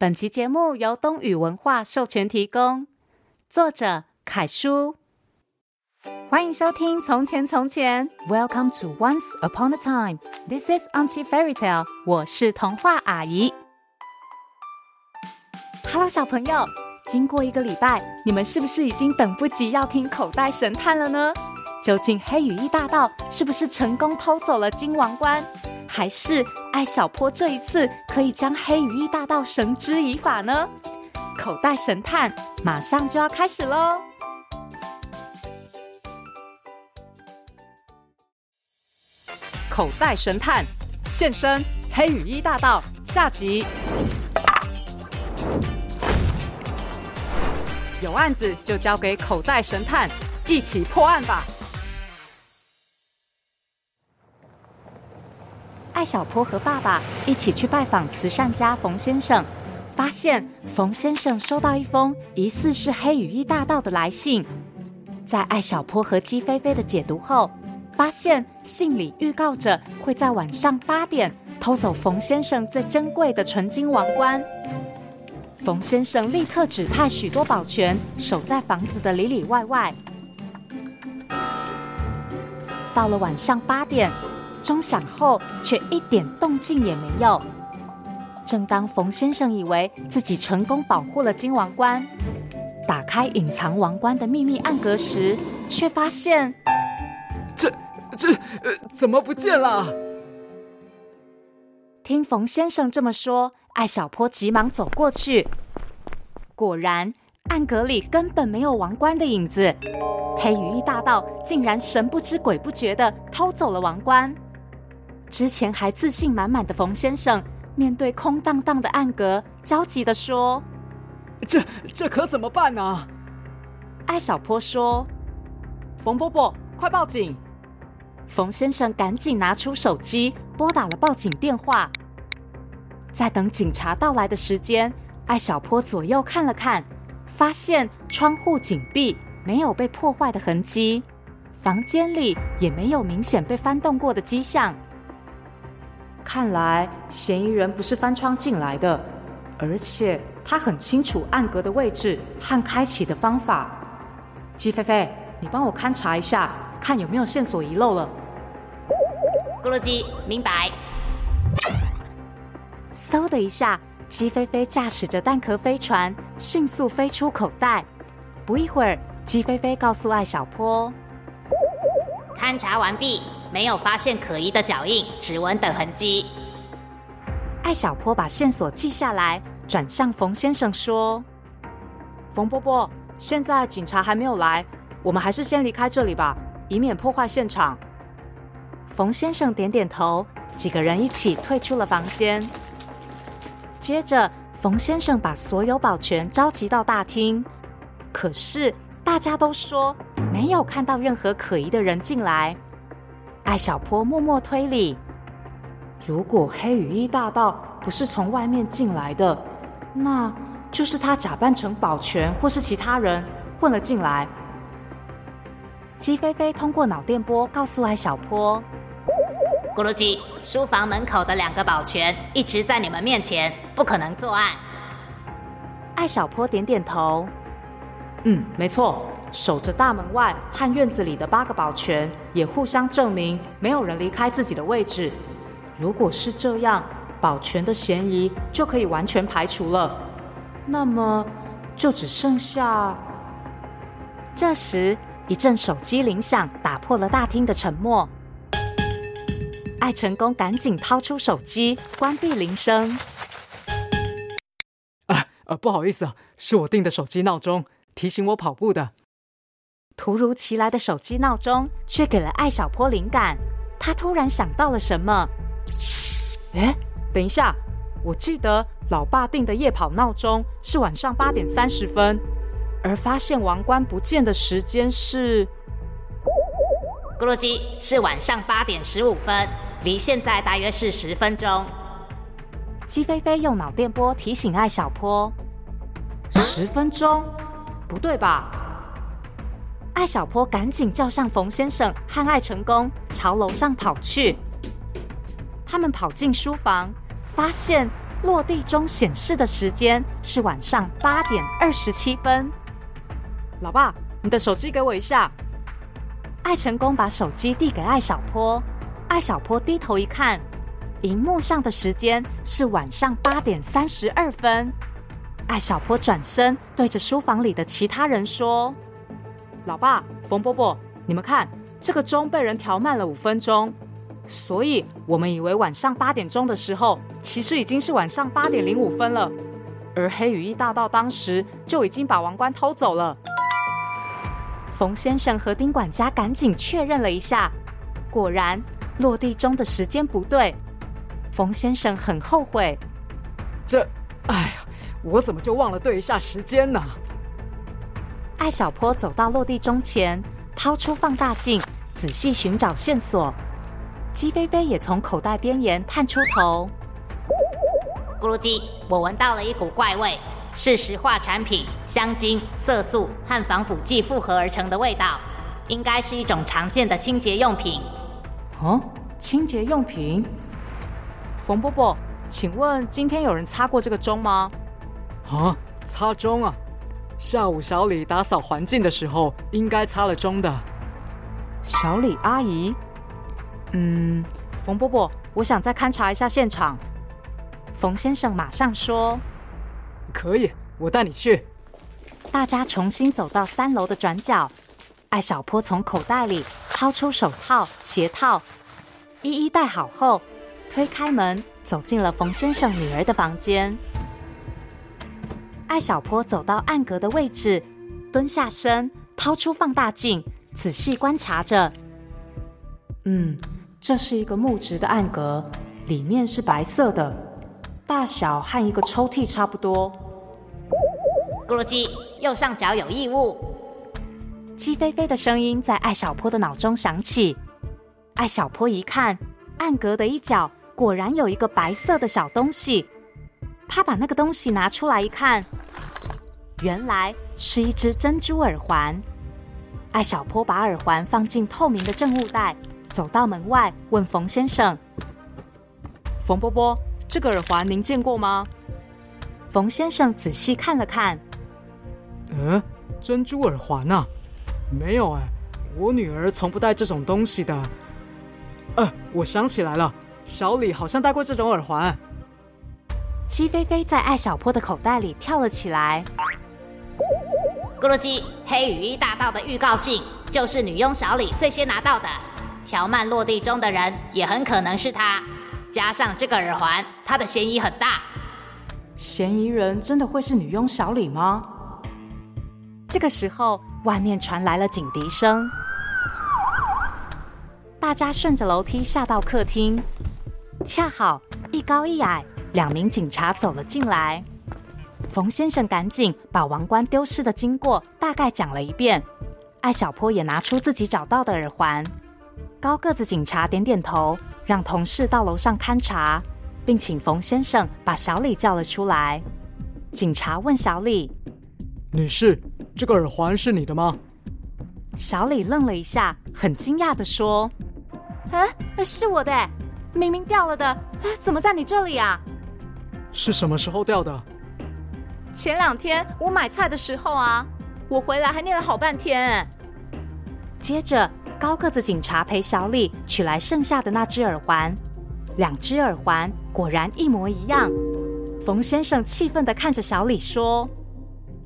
本期节目由东宇文化授权提供，作者凯叔。欢迎收听《从前从前》，Welcome to Once Upon a Time。This is Auntie Fairy Tale。我是童话阿姨。Hello，小朋友，经过一个礼拜，你们是不是已经等不及要听口袋神探了呢？究竟黑羽翼大盗是不是成功偷走了金王冠？还是艾小坡这一次可以将黑羽翼大盗绳之以法呢？口袋神探马上就要开始喽！口袋神探现身，黑羽翼大盗下集。有案子就交给口袋神探，一起破案吧！艾小坡和爸爸一起去拜访慈善家冯先生，发现冯先生收到一封疑似是黑羽翼大盗的来信。在艾小坡和鸡飞飞的解读后，发现信里预告着会在晚上八点偷走冯先生最珍贵的纯金王冠。冯先生立刻指派许多保全守在房子的里里外外。到了晚上八点。钟响后，却一点动静也没有。正当冯先生以为自己成功保护了金王冠，打开隐藏王冠的秘密暗格时，却发现这这呃怎么不见了？听冯先生这么说，艾小坡急忙走过去，果然暗格里根本没有王冠的影子。黑羽翼大盗竟然神不知鬼不觉的偷走了王冠。之前还自信满满的冯先生，面对空荡荡的暗格，焦急地说：“这这可怎么办呢？”艾小坡说：“冯伯伯，快报警！”冯先生赶紧拿出手机，拨打了报警电话。在等警察到来的时间，艾小坡左右看了看，发现窗户紧闭，没有被破坏的痕迹，房间里也没有明显被翻动过的迹象。看来嫌疑人不是翻窗进来的，而且他很清楚暗格的位置和开启的方法。鸡飞飞，你帮我勘察一下，看有没有线索遗漏了。咕噜鸡，明白。嗖的一下，鸡飞飞驾驶着蛋壳飞船迅速飞出口袋。不一会儿，鸡飞飞告诉艾小坡：勘察完毕。没有发现可疑的脚印、指纹等痕迹。艾小坡把线索记下来，转向冯先生说：“冯伯伯，现在警察还没有来，我们还是先离开这里吧，以免破坏现场。”冯先生点点头，几个人一起退出了房间。接着，冯先生把所有保全召集到大厅，可是大家都说没有看到任何可疑的人进来。艾小坡默默推理：如果黑羽衣大盗不是从外面进来的，那就是他假扮成保全或是其他人混了进来。鸡飞飞通过脑电波告诉艾小坡：“咕噜鸡，书房门口的两个保全一直在你们面前，不可能作案。”艾小坡点点头：“嗯，没错。”守着大门外和院子里的八个保全也互相证明，没有人离开自己的位置。如果是这样，保全的嫌疑就可以完全排除了。那么，就只剩下……这时，一阵手机铃响打破了大厅的沉默。艾成功赶紧掏出手机，关闭铃声。啊啊，不好意思啊，是我定的手机闹钟，提醒我跑步的。突如其来的手机闹钟却给了艾小坡灵感，他突然想到了什么。哎，等一下，我记得老爸定的夜跑闹钟是晚上八点三十分，而发现王冠不见的时间是……咕噜鸡，是晚上八点十五分，离现在大约是十分钟。鸡飞飞用脑电波提醒艾小坡：十分钟？不对吧？艾小坡赶紧叫上冯先生和艾成功，朝楼上跑去。他们跑进书房，发现落地钟显示的时间是晚上八点二十七分。老爸，你的手机给我一下。艾成功把手机递给艾小坡，艾小坡低头一看，荧幕上的时间是晚上八点三十二分。艾小坡转身对着书房里的其他人说：“老爸，冯伯伯，你们看，这个钟被人调慢了五分钟，所以我们以为晚上八点钟的时候，其实已经是晚上八点零五分了。而黑羽翼大盗当时就已经把王冠偷走了。”冯先生和丁管家赶紧确认了一下，果然落地钟的时间不对。冯先生很后悔，这，哎呀，我怎么就忘了对一下时间呢？艾小坡走到落地钟前，掏出放大镜，仔细寻找线索。鸡飞飞也从口袋边沿探出头，咕噜鸡，我闻到了一股怪味。是石化产品、香精、色素和防腐剂复合而成的味道，应该是一种常见的清洁用品。哦，清洁用品？冯伯伯，请问今天有人擦过这个钟吗？啊，擦钟啊！下午小李打扫环境的时候，应该擦了妆的。小李阿姨？嗯，冯伯伯，我想再勘察一下现场。冯先生马上说。可以，我带你去。大家重新走到三楼的转角，艾小坡从口袋里掏出手套、鞋套，一一戴好后，推开门走进了冯先生女儿的房间。艾小坡走到暗格的位置，蹲下身，掏出放大镜，仔细观察着。嗯，这是一个木质的暗格，里面是白色的。大小和一个抽屉差不多。咕噜鸡，右上角有异物。鸡飞飞的声音在艾小坡的脑中响起。艾小坡一看，暗格的一角果然有一个白色的小东西。他把那个东西拿出来一看，原来是一只珍珠耳环。艾小坡把耳环放进透明的证物袋，走到门外，问冯先生：“冯波波。”这个耳环您见过吗？冯先生仔细看了看，嗯，珍珠耳环啊，没有哎，我女儿从不戴这种东西的。呃，我想起来了，小李好像戴过这种耳环。鸡飞飞在艾小坡的口袋里跳了起来。咕噜鸡，黑羽衣大盗的预告信就是女佣小李最先拿到的，条漫落地中的人也很可能是他。加上这个耳环，他的嫌疑很大。嫌疑人真的会是女佣小李吗？这个时候，外面传来了警笛声。大家顺着楼梯下到客厅，恰好一高一矮两名警察走了进来。冯先生赶紧把王冠丢失的经过大概讲了一遍。艾小坡也拿出自己找到的耳环。高个子警察点点头。让同事到楼上勘察，并请冯先生把小李叫了出来。警察问小李：“女士，这个耳环是你的吗？”小李愣了一下，很惊讶的说：“啊，是我的，明明掉了的，怎么在你这里啊？”“是什么时候掉的？”“前两天我买菜的时候啊，我回来还念了好半天。”接着。高个子警察陪小李取来剩下的那只耳环，两只耳环果然一模一样。冯先生气愤地看着小李说：“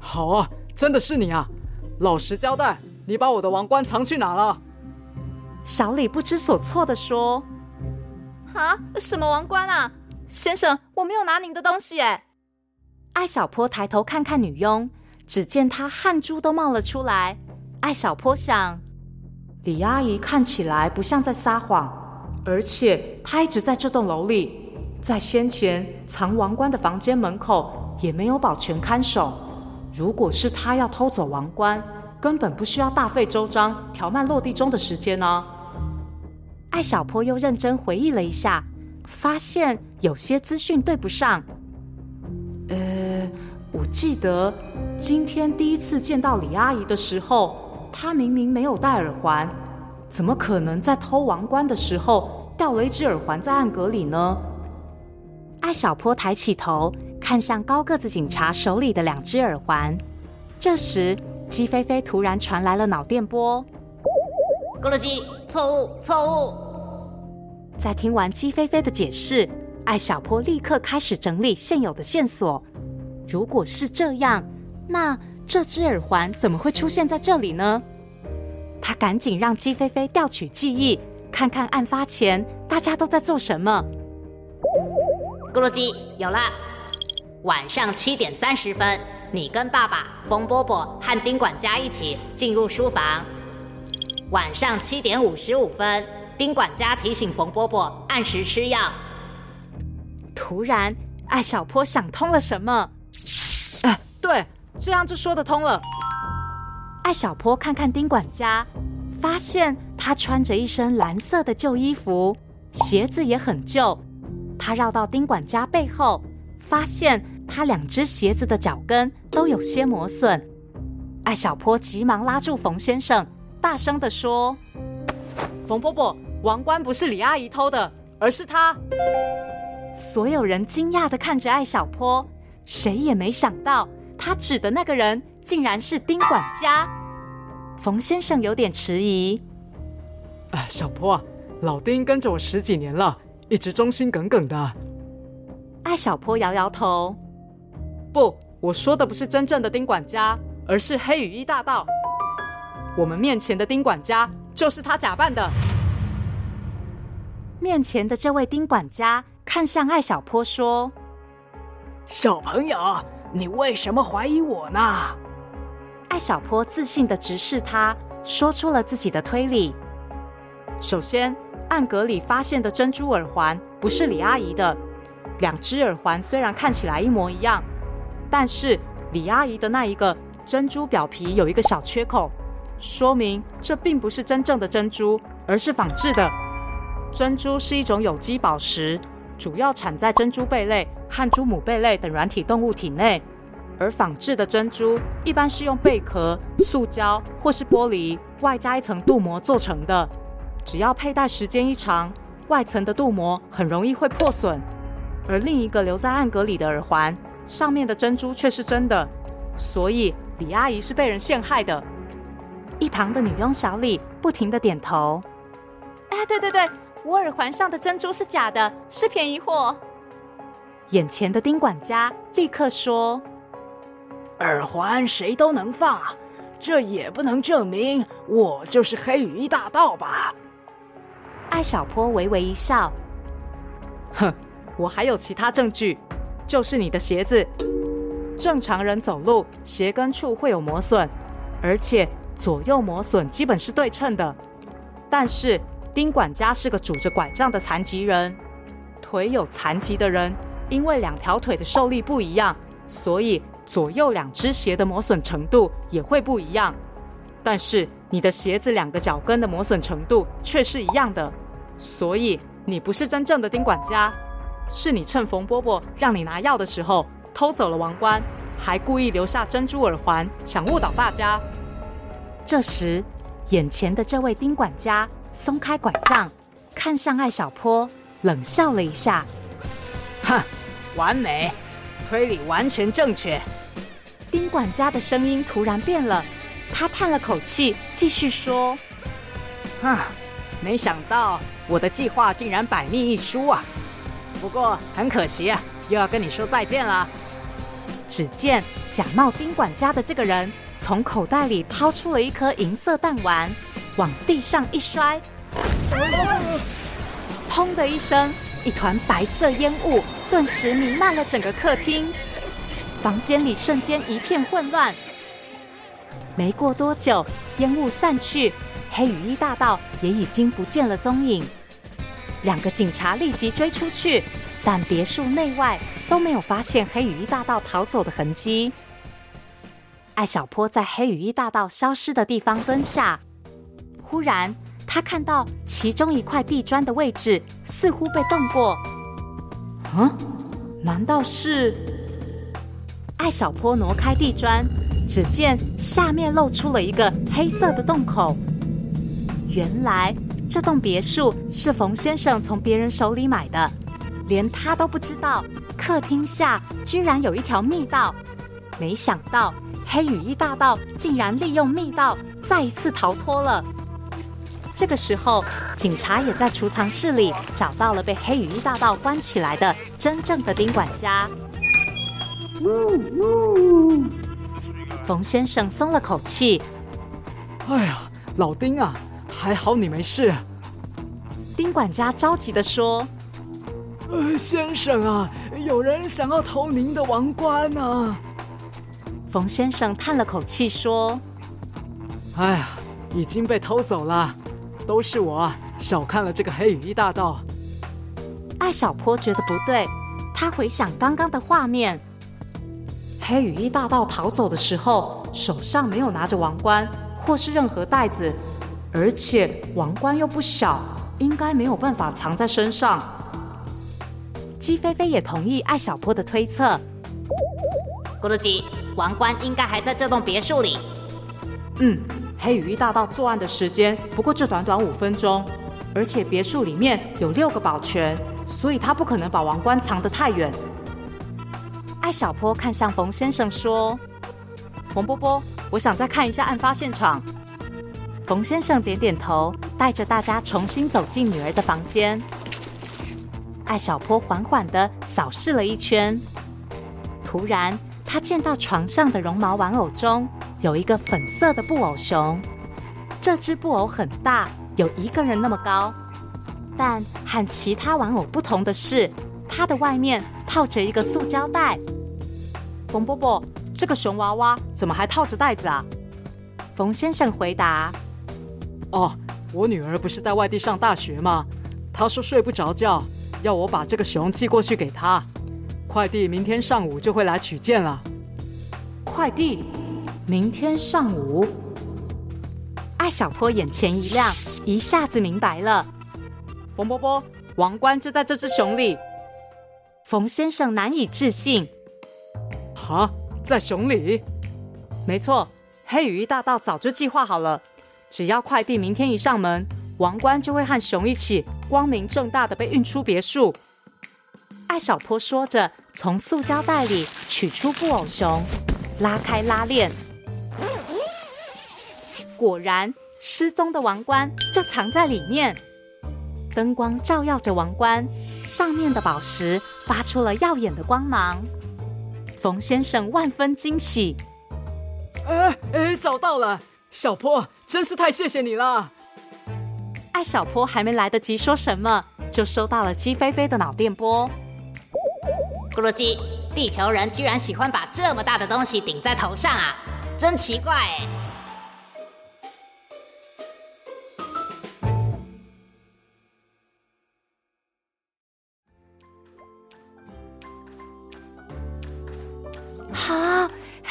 好啊，真的是你啊！老实交代，你把我的王冠藏去哪了？”小李不知所措地说：“啊，什么王冠啊？先生，我没有拿您的东西。”哎，艾小坡抬头看看女佣，只见她汗珠都冒了出来。艾小坡想。李阿姨看起来不像在撒谎，而且她一直在这栋楼里，在先前藏王冠的房间门口也没有保全看守。如果是她要偷走王冠，根本不需要大费周章调慢落地钟的时间呢、啊。艾小坡又认真回忆了一下，发现有些资讯对不上。呃，我记得今天第一次见到李阿姨的时候。她明明没有戴耳环，怎么可能在偷王冠的时候掉了一只耳环在暗格里呢？艾小坡抬起头，看向高个子警察手里的两只耳环。这时，鸡飞飞突然传来了脑电波：“咕噜鸡，错误，错误！”在听完鸡飞飞的解释，艾小坡立刻开始整理现有的线索。如果是这样，那这只耳环怎么会出现在这里呢？他赶紧让鸡飞飞调取记忆，看看案发前大家都在做什么。咕噜鸡，有了！晚上七点三十分，你跟爸爸冯伯伯和丁管家一起进入书房。晚上七点五十五分，丁管家提醒冯伯伯按时吃药。突然，艾小坡想通了什么？对，这样就说得通了。艾小坡看看丁管家，发现他穿着一身蓝色的旧衣服，鞋子也很旧。他绕到丁管家背后，发现他两只鞋子的脚跟都有些磨损。艾小坡急忙拉住冯先生，大声地说：“冯伯伯，王冠不是李阿姨偷的，而是他。”所有人惊讶地看着艾小坡，谁也没想到他指的那个人竟然是丁管家。冯先生有点迟疑：“哎，小坡，老丁跟着我十几年了。”一直忠心耿耿的。艾小坡摇摇头：“不，我说的不是真正的丁管家，而是黑羽衣大盗。我们面前的丁管家就是他假扮的。”面前的这位丁管家看向艾小坡说：“小朋友，你为什么怀疑我呢？”艾小坡自信地直视他，说出了自己的推理：“首先。”暗格里发现的珍珠耳环不是李阿姨的，两只耳环虽然看起来一模一样，但是李阿姨的那一个珍珠表皮有一个小缺口，说明这并不是真正的珍珠，而是仿制的。珍珠是一种有机宝石，主要产在珍珠贝类和珠母贝类等软体动物体内，而仿制的珍珠一般是用贝壳、塑胶或是玻璃，外加一层镀膜做成的。只要佩戴时间一长，外层的镀膜很容易会破损。而另一个留在暗格里的耳环，上面的珍珠却是真的，所以李阿姨是被人陷害的。一旁的女佣小李不停的点头：“哎，对对对，我耳环上的珍珠是假的，是便宜货。”眼前的丁管家立刻说：“耳环谁都能放，这也不能证明我就是黑羽衣大盗吧？”艾小坡微微一笑，哼，我还有其他证据，就是你的鞋子。正常人走路鞋跟处会有磨损，而且左右磨损基本是对称的。但是丁管家是个拄着拐杖的残疾人，腿有残疾的人因为两条腿的受力不一样，所以左右两只鞋的磨损程度也会不一样。但是你的鞋子两个脚跟的磨损程度却是一样的。所以你不是真正的丁管家，是你趁冯伯伯让你拿药的时候偷走了王冠，还故意留下珍珠耳环，想误导大家。这时，眼前的这位丁管家松开拐杖，看向艾小坡，冷笑了一下：“哼，完美，推理完全正确。”丁管家的声音突然变了，他叹了口气，继续说：“哼，没想到。”我的计划竟然百密一疏啊！不过很可惜啊，又要跟你说再见了。只见假冒丁管家的这个人从口袋里掏出了一颗银色弹丸，往地上一摔，砰的一声，一团白色烟雾顿时弥漫了整个客厅，房间里瞬间一片混乱。没过多久，烟雾散去。黑雨衣大盗也已经不见了踪影，两个警察立即追出去，但别墅内外都没有发现黑雨衣大盗逃走的痕迹。艾小坡在黑雨衣大盗消失的地方蹲下，忽然他看到其中一块地砖的位置似乎被动过。嗯，难道是？艾小坡挪开地砖，只见下面露出了一个黑色的洞口。原来这栋别墅是冯先生从别人手里买的，连他都不知道客厅下居然有一条密道，没想到黑羽翼大盗竟然利用密道再一次逃脱了。这个时候，警察也在储藏室里找到了被黑羽翼大盗关起来的真正的丁管家。冯先生松了口气：“哎呀，老丁啊，还好你没事。”丁管家着急的说：“呃，先生啊，有人想要偷您的王冠呢。”冯先生叹了口气说：“哎呀，已经被偷走了。”都是我啊，小看了这个黑羽翼大盗。艾小坡觉得不对，他回想刚刚的画面，黑羽翼大盗逃走的时候，手上没有拿着王冠或是任何袋子，而且王冠又不小，应该没有办法藏在身上。鸡飞飞也同意艾小坡的推测。咕噜鸡，王冠应该还在这栋别墅里。嗯。黑羽翼大盗作案的时间不过这短短五分钟，而且别墅里面有六个保全，所以他不可能把王冠藏得太远。艾小坡看向冯先生说：“冯波波，我想再看一下案发现场。”冯先生点点头，带着大家重新走进女儿的房间。艾小坡缓缓地扫视了一圈，突然他见到床上的绒毛玩偶中。有一个粉色的布偶熊，这只布偶很大，有一个人那么高。但和其他玩偶不同的是，它的外面套着一个塑胶袋。冯伯伯，这个熊娃娃怎么还套着袋子啊？冯先生回答：“哦，我女儿不是在外地上大学吗？她说睡不着觉，要我把这个熊寄过去给她。快递明天上午就会来取件了。快递。”明天上午，艾小坡眼前一亮，一下子明白了。冯波波，王冠就在这只熊里。冯先生难以置信：“哈，在熊里？没错，黑羽翼大盗早就计划好了，只要快递明天一上门，王冠就会和熊一起光明正大的被运出别墅。”艾小坡说着，从塑胶袋里取出布偶熊，拉开拉链。果然，失踪的王冠就藏在里面。灯光照耀着王冠，上面的宝石发出了耀眼的光芒。冯先生万分惊喜：“哎哎，找到了！小坡，真是太谢谢你了。”艾小坡还没来得及说什么，就收到了鸡飞飞的脑电波。咕噜鸡，地球人居然喜欢把这么大的东西顶在头上啊，真奇怪哎！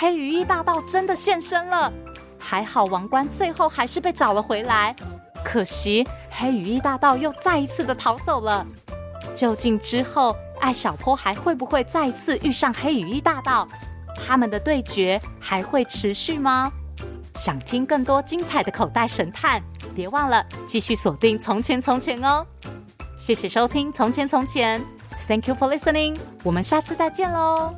黑羽翼大盗真的现身了，还好王冠最后还是被找了回来。可惜黑羽翼大盗又再一次的逃走了。究竟之后艾小坡还会不会再次遇上黑羽翼大盗？他们的对决还会持续吗？想听更多精彩的口袋神探，别忘了继续锁定《从前从前》哦。谢谢收听《从前从前》，Thank you for listening，我们下次再见喽。